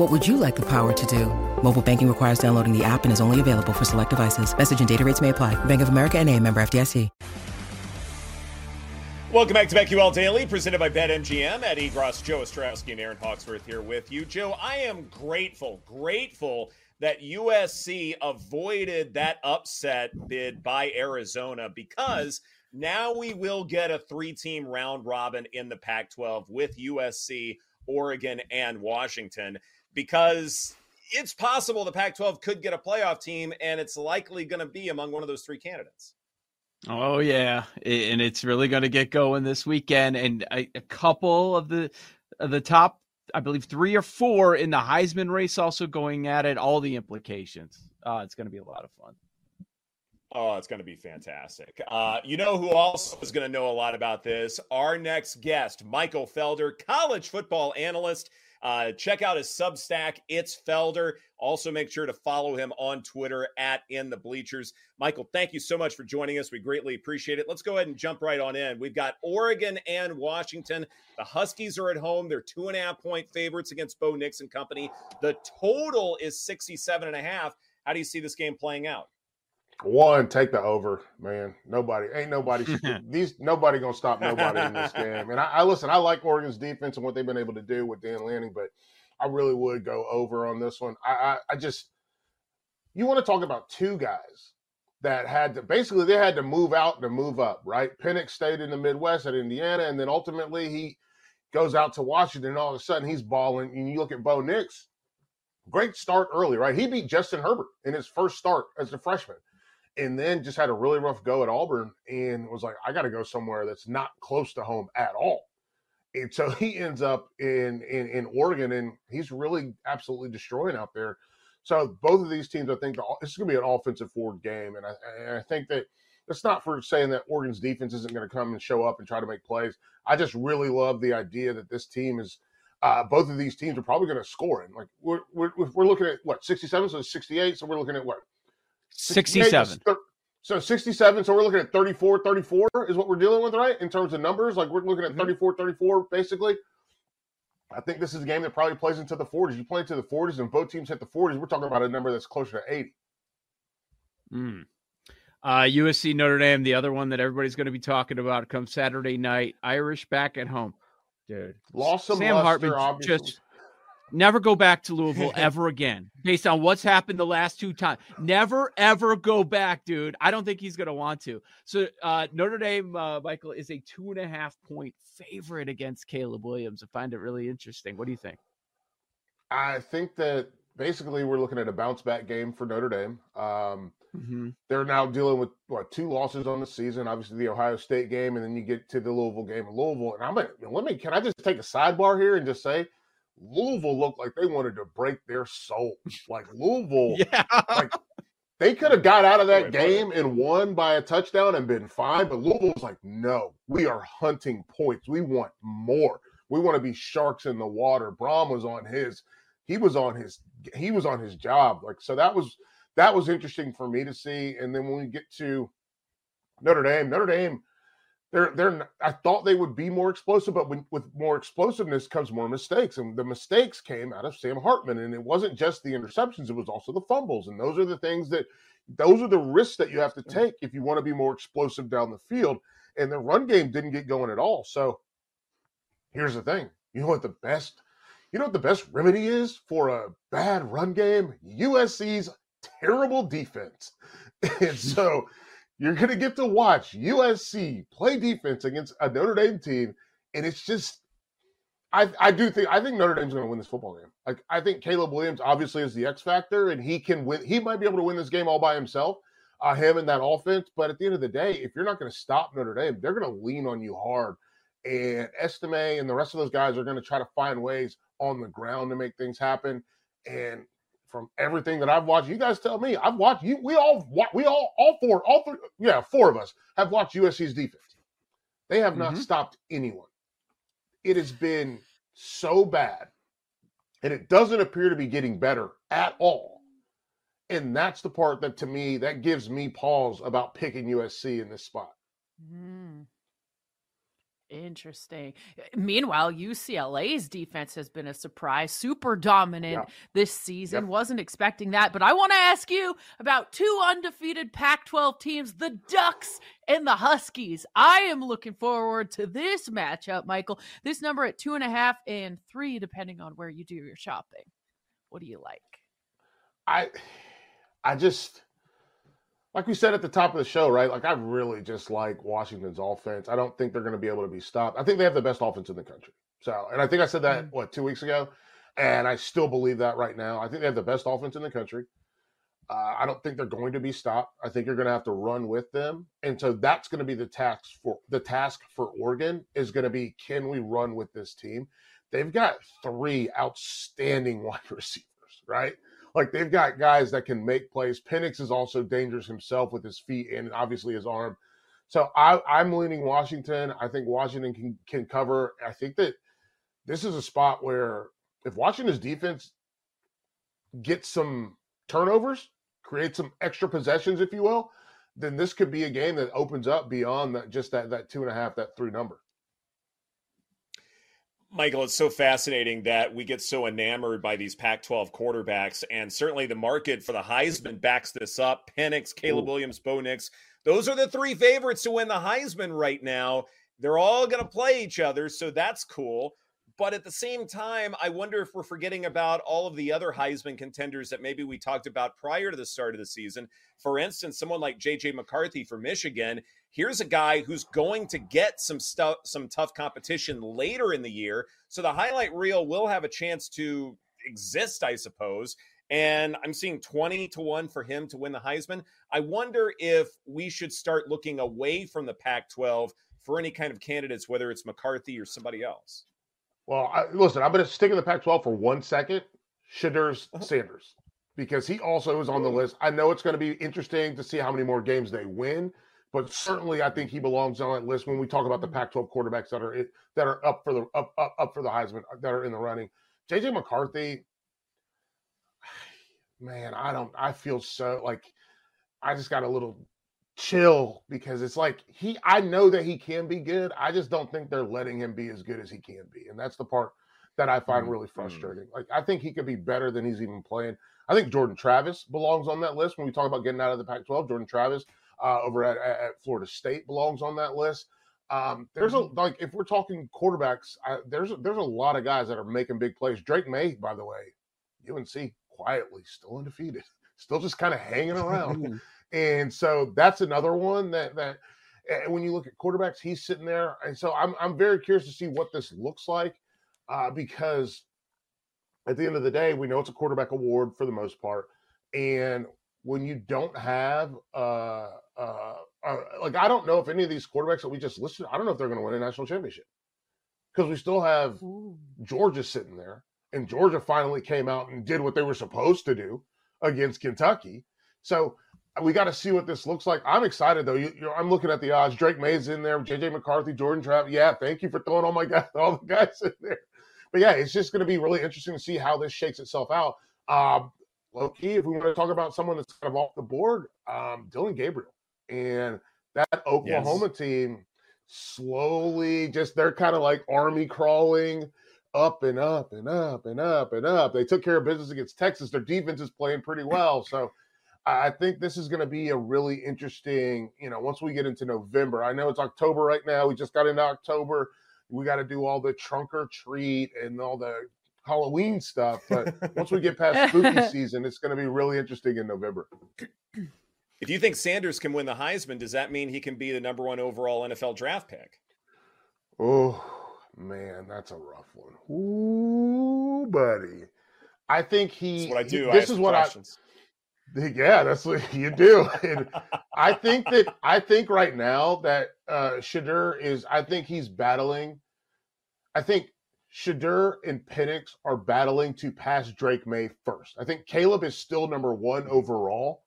What would you like the power to do? Mobile banking requires downloading the app and is only available for select devices. Message and data rates may apply. Bank of America and a member FDIC. Welcome back to BetQL Daily, presented by BetMGM. Eddie Gross, Joe Ostrowski, and Aaron Hawksworth here with you. Joe, I am grateful, grateful that USC avoided that upset bid by Arizona because now we will get a three team round robin in the Pac 12 with USC, Oregon, and Washington because it's possible the Pac 12 could get a playoff team, and it's likely going to be among one of those three candidates. Oh yeah, and it's really going to get going this weekend. And a, a couple of the of the top, I believe, three or four in the Heisman race also going at it. All the implications. Uh, it's going to be a lot of fun. Oh, it's going to be fantastic. Uh, you know who also is going to know a lot about this? Our next guest, Michael Felder, college football analyst. Uh, check out his Substack, It's Felder. Also, make sure to follow him on Twitter at In the Bleachers. Michael, thank you so much for joining us. We greatly appreciate it. Let's go ahead and jump right on in. We've got Oregon and Washington. The Huskies are at home. They're two and a half point favorites against Bo Nix and company. The total is 67 and a half. How do you see this game playing out? One, take the over, man. Nobody ain't nobody these nobody gonna stop nobody in this game. And I, I, listen, I like Oregon's defense and what they've been able to do with Dan Lanning, but I really would go over on this one. I, I, I just you want to talk about two guys that had to basically they had to move out to move up, right? Penix stayed in the Midwest at Indiana, and then ultimately he goes out to Washington, and all of a sudden he's balling. And you look at Bo Nix, great start early, right? He beat Justin Herbert in his first start as a freshman and then just had a really rough go at Auburn and was like, I got to go somewhere that's not close to home at all. And so he ends up in, in in Oregon, and he's really absolutely destroying out there. So both of these teams, I think, this is going to be an offensive forward game, and I, and I think that it's not for saying that Oregon's defense isn't going to come and show up and try to make plays. I just really love the idea that this team is. Uh, both of these teams are probably going to score in. Like we're, we're we're looking at what 67, so 68. So we're looking at what 67. So 67. So we're looking at 34, 34 is what we're dealing with, right? In terms of numbers, like we're looking at mm-hmm. 34, 34, basically. I think this is a game that probably plays into the 40s. You play into the 40s and both teams hit the 40s. We're talking about a number that's closer to 80. Mm. Uh, USC Notre Dame, the other one that everybody's going to be talking about, comes Saturday night. Irish back at home, dude. Lost some Sam Hartman just Never go back to Louisville ever again, based on what's happened the last two times. Never ever go back, dude. I don't think he's going to want to. So uh, Notre Dame, uh, Michael, is a two and a half point favorite against Caleb Williams. I find it really interesting. What do you think? I think that basically we're looking at a bounce back game for Notre Dame. Um, mm-hmm. They're now dealing with what two losses on the season. Obviously, the Ohio State game, and then you get to the Louisville game in Louisville. And I'm gonna let me. Can I just take a sidebar here and just say Louisville looked like they wanted to break their soul. Like Louisville, yeah. like they could have got out of that game and won by a touchdown and been fine. But Louisville was like, no, we are hunting points. We want more. We want to be sharks in the water. Brohm was on his, he was on his, he was on his job. Like so, that was that was interesting for me to see. And then when we get to Notre Dame, Notre Dame they're they're I thought they would be more explosive, but when, with more explosiveness comes more mistakes, and the mistakes came out of Sam Hartman, and it wasn't just the interceptions; it was also the fumbles, and those are the things that those are the risks that you have to mm-hmm. take if you want to be more explosive down the field. And the run game didn't get going at all. So here's the thing: you know what the best, you know what the best remedy is for a bad run game? USC's terrible defense, and so you're going to get to watch USC play defense against a Notre Dame team, and it's just I, I do think I think Notre Dame's going to win this football game. Like I think Caleb Williams obviously is the X factor, and he can win. He might be able to win this game all by himself, uh, him and that offense. But at the end of the day, if you're not going to stop Notre Dame, they're going to lean on you hard. And Estime and the rest of those guys are going to try to find ways on the ground to make things happen. And from everything that I've watched, you guys tell me I've watched you. We all we all all four all three yeah four of us have watched USC's defense. They have not mm-hmm. stopped anyone it has been so bad and it doesn't appear to be getting better at all. And that's the part that to me that gives me pause about picking USC in this spot. Interesting. Meanwhile, UCLA's defense has been a surprise, super dominant yeah. this season. Yep. Wasn't expecting that. But I want to ask you about two undefeated Pac 12 teams, the Ducks and the Huskies. I am looking forward to this matchup, Michael. This number at two and a half and three, depending on where you do your shopping. What do you like? I I just like we said at the top of the show, right? Like I really just like Washington's offense. I don't think they're going to be able to be stopped. I think they have the best offense in the country. So, and I think I said that mm-hmm. what two weeks ago, and I still believe that right now. I think they have the best offense in the country. Uh, I don't think they're going to be stopped. I think you're going to have to run with them, and so that's going to be the task for the task for Oregon is going to be can we run with this team? They've got three outstanding wide receivers, right? Like they've got guys that can make plays. Penix is also dangerous himself with his feet and obviously his arm. So I, I'm leaning Washington. I think Washington can can cover. I think that this is a spot where if Washington's defense gets some turnovers, create some extra possessions, if you will, then this could be a game that opens up beyond that just that that two and a half, that three number. Michael, it's so fascinating that we get so enamored by these Pac 12 quarterbacks. And certainly the market for the Heisman backs this up. Penix, Caleb Ooh. Williams, Bo Nix. Those are the three favorites to win the Heisman right now. They're all going to play each other. So that's cool. But at the same time, I wonder if we're forgetting about all of the other Heisman contenders that maybe we talked about prior to the start of the season. For instance, someone like JJ McCarthy for Michigan. Here's a guy who's going to get some stuff, some tough competition later in the year. So the highlight reel will have a chance to exist, I suppose. And I'm seeing 20 to 1 for him to win the Heisman. I wonder if we should start looking away from the Pac 12 for any kind of candidates, whether it's McCarthy or somebody else. Well, I, listen, I'm going to stick in the Pac-12 for one second. Shedeurs uh-huh. Sanders, because he also is on the list. I know it's going to be interesting to see how many more games they win, but certainly I think he belongs on that list when we talk about the mm-hmm. Pac-12 quarterbacks that are that are up for the up up, up for the Heisman that are in the running. JJ McCarthy, man, I don't. I feel so like I just got a little chill because it's like he I know that he can be good. I just don't think they're letting him be as good as he can be. And that's the part that I find really mm-hmm. frustrating. Like I think he could be better than he's even playing. I think Jordan Travis belongs on that list when we talk about getting out of the Pac-12. Jordan Travis uh, over at, at, Florida State belongs on that list. Um, there's a mm-hmm. like if we're talking quarterbacks, I, there's a, there's a lot of guys that are making big plays. Drake Maye, by the way, UNC quietly still undefeated, still just kind of hanging around. And so that's another one that that when you look at quarterbacks, he's sitting there. And so I'm I'm very curious to see what this looks like uh, because at the end of the day, we know it's a quarterback award for the most part. And when you don't have uh, uh, uh like I don't know if any of these quarterbacks that we just listed, I don't know if they're going to win a national championship because we still have Ooh. Georgia sitting there, and Georgia finally came out and did what they were supposed to do against Kentucky. So we got to see what this looks like. I'm excited though. You, I'm looking at the odds. Drake Maye's in there. JJ McCarthy, Jordan Travis. Yeah, thank you for throwing all my guys, all the guys in there. But yeah, it's just going to be really interesting to see how this shakes itself out. Um, low key, if we want to talk about someone that's kind of off the board, um, Dillon Gabriel and that Oklahoma yes. team slowly just they're kind of like army crawling up and up and up and up and up. They took care of business against Texas. Their defense is playing pretty well. So I think this is going to be a really interesting, you know, once we get into November. I know it's October right now. We just got into October. We got to do all the trunk or treat and all the Halloween stuff. But once we get past spooky season, it's going to be really interesting in November. If you think Sanders can win the Heisman, does that mean he can be the number one overall NFL draft pick? Oh man, that's a rough one. Ooh, buddy. I think he. That's what I do. This I is what questions. I. Yeah, that's what you do. And I think that I think right now that uh Shedeur is. I think he's battling. I think Shedeur and Penix are battling to pass Drake Maye first. I think Caleb is still number one overall,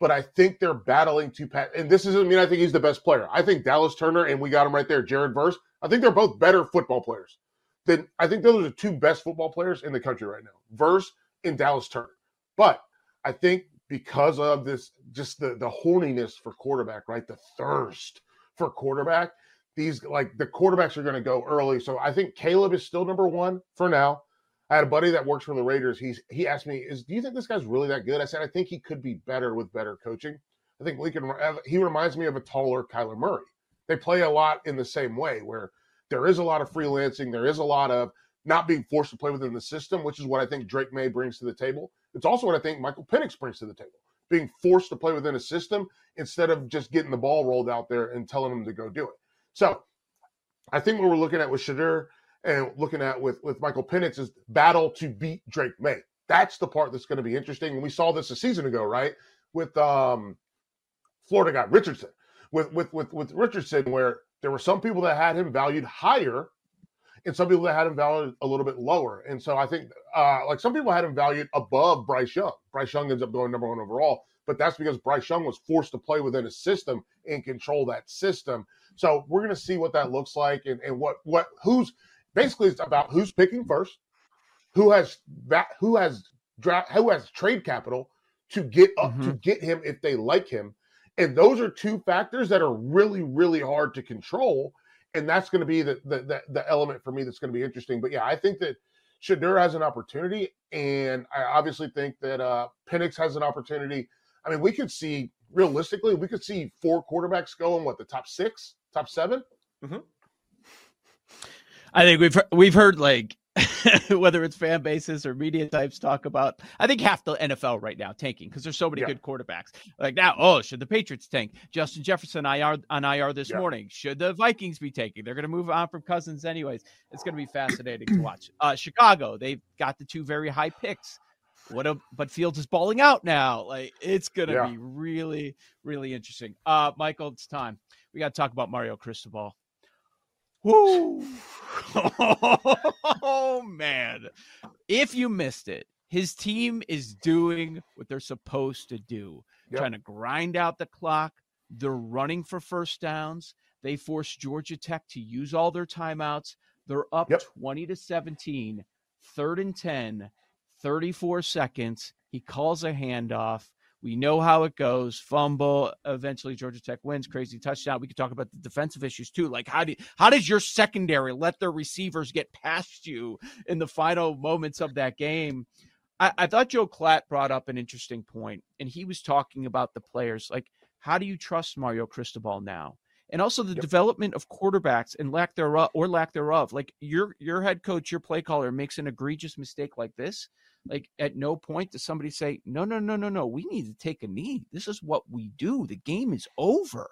but I think they're battling to pass. And this doesn't mean I think he's the best player. I think Dallas Turner and we got him right there, Jared Verse. I think they're both better football players. Than I think those are the two best football players in the country right now, Verse and Dallas Turner. But I think because of this, just the the horniness for quarterback, right? The thirst for quarterback. These like the quarterbacks are going to go early. So I think Caleb is still number one for now. I had a buddy that works for the Raiders. He's he asked me, "Is do you think this guy's really that good?" I said, "I think he could be better with better coaching." I think Lincoln uh, he reminds me of a taller Kyler Murray. They play a lot in the same way, where there is a lot of freelancing, there is a lot of not being forced to play within the system, which is what I think Drake Maye brings to the table. It's also what I think Michael Penix brings to the table, being forced to play within a system instead of just getting the ball rolled out there and telling them to go do it. So I think what we're looking at with Shedeur and looking at with, with Michael Penix is battle to beat Drake Maye. That's the part that's going to be interesting. And we saw this a season ago, right? With um Florida guy Richardson. With with with with Richardson, where there were some people that had him valued higher and some people that had him valued a little bit lower. And so I think, uh, like some people had him valued above Bryce Young. Bryce Young ends up going number one overall, but that's because Bryce Young was forced to play within a system and control that system. So we're going to see what that looks like and, and what what who's basically it's about who's picking first, who has that who has draft who has trade capital to get up mm-hmm. to get him if they like him. And those are two factors that are really, really hard to control and that's going to be the, the, the the element for me that's going to be interesting. But yeah, I think that Shedeur has an opportunity, and I obviously think that uh Penix has an opportunity. I mean, we could see realistically, we could see four quarterbacks go in what the top six, top 7 mm-hmm. I think we've we've heard like whether it's fan bases or media types talk about. I think half the NFL right now tanking because there's so many yeah. good quarterbacks. Like now, oh, should the Patriots tank? Justin Jefferson IR on IR this yeah. morning. Should the Vikings be taking? They're going to move on from Cousins anyways. It's going to be fascinating to watch. Uh, Chicago, they've got the two very high picks. What a but Fields is balling out now. Like it's going to yeah. be really, really interesting. Uh, Michael, it's time. We got to talk about Mario Cristobal. Woo! oh man. If you missed it, his team is doing what they're supposed to do. Yep. Trying to grind out the clock. They're running for first downs. They force Georgia Tech to use all their timeouts. They're up yep. 20 to 17, third and 10, 34 seconds. He calls a handoff. We know how it goes. Fumble. Eventually, Georgia Tech wins. Crazy touchdown. We could talk about the defensive issues too. Like how do how does your secondary let their receivers get past you in the final moments of that game? I, I thought Joel Klatt brought up an interesting point, and he was talking about the players. Like, how do you trust Mario Cristobal now? and also the yep. development of quarterbacks and lack thereof or lack thereof. Like your your head coach, your play caller makes an egregious mistake like this. Like at no point does somebody say, "No, no, no, no, no. We need to take a knee. This is what we do. The game is over."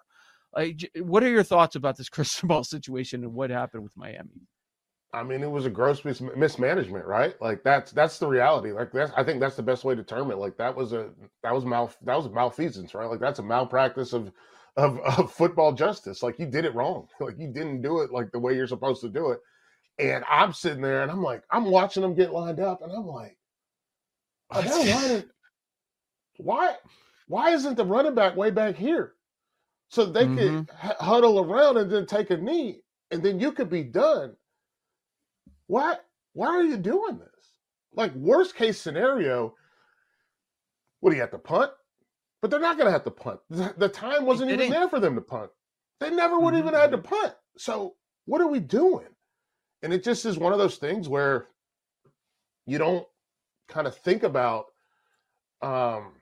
Like, what are your thoughts about this Cristobal situation and what happened with Miami? I mean, it was a gross mis- mismanagement, right? Like that's that's the reality. Like that's I think that's the best way to term it. Like that was a that was mal that was malfeasance, right? Like that's a malpractice of of, of football justice. Like you did it wrong. Like you didn't do it like the way you're supposed to do it. And I'm sitting there and I'm like, I'm watching them get lined up, and I'm like, are they lining? Why? Why isn't the running back way back here? So they mm-hmm. could h- huddle around and then take a knee, and then you could be done. Why? Why are you doing this? Like worst case scenario, what do you have to punt? But they're not going to have to punt. The time wasn't even there for them to punt. They never would mm-hmm. even had to punt. So what are we doing? And it just is one of those things where you don't kind of think about. Um,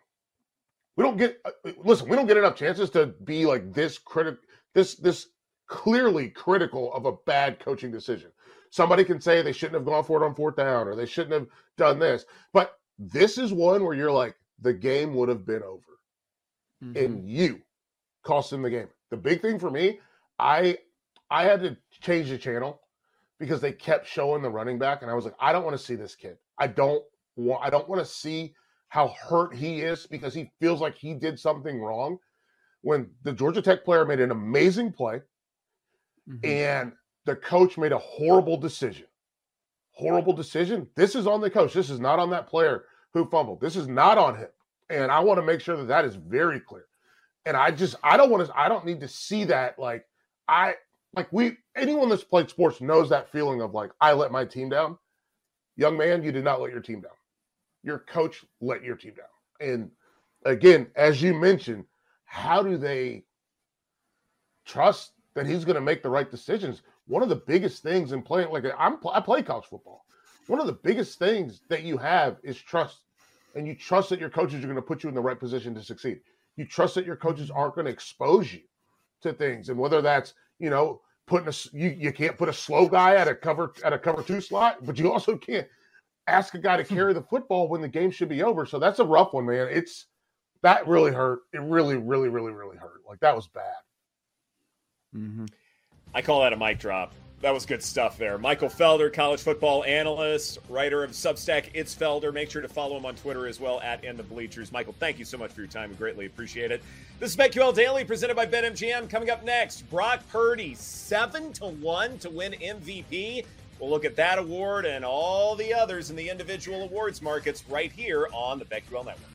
we don't get uh, listen. We don't get enough chances to be like this critic. This this clearly critical of a bad coaching decision. Somebody can say they shouldn't have gone for it on fourth down or they shouldn't have done this, but this is one where you're like the game would have been over mm-hmm. and you cost him the game. The big thing for me, I I had to change the channel because they kept showing the running back, and I was like, I don't want to see this kid. I don't I don't want to see how hurt he is because he feels like he did something wrong. When the Georgia Tech player made an amazing play, mm-hmm. and the coach made a horrible decision. Horrible decision. This is on the coach. This is not on that player who fumbled. This is not on him. And I want to make sure that that is very clear. And I just, I don't want to, I don't need to see that. Like, I, like, we, anyone that's played sports knows that feeling of like, I let my team down. Young man, you did not let your team down. Your coach let your team down. And again, as you mentioned, how do they trust that he's going to make the right decisions? One of the biggest things in playing, like I'm, I play college football. One of the biggest things that you have is trust and you trust that your coaches are going to put you in the right position to succeed. You trust that your coaches aren't going to expose you to things, and whether that's you know putting a you, you can't put a slow guy at a cover at a cover two slot, but you also can't ask a guy to carry the football when the game should be over. So that's a rough one, man. It's that really hurt. It really, really, really, really hurt. Like that was bad. Mm-hmm. I call that a mic drop that was good stuff there. Michael Felder, college football analyst, writer of Substack It's Felder. Make sure to follow him on Twitter as well at In the Bleachers. Michael, thank you so much for your time. We greatly appreciate it. This is BetQL Daily presented by BetMGM. Coming up next, Brock Purdy, seven to one to win MVP. We'll look at that award and all the others in the individual awards markets right here on the BetQL Network.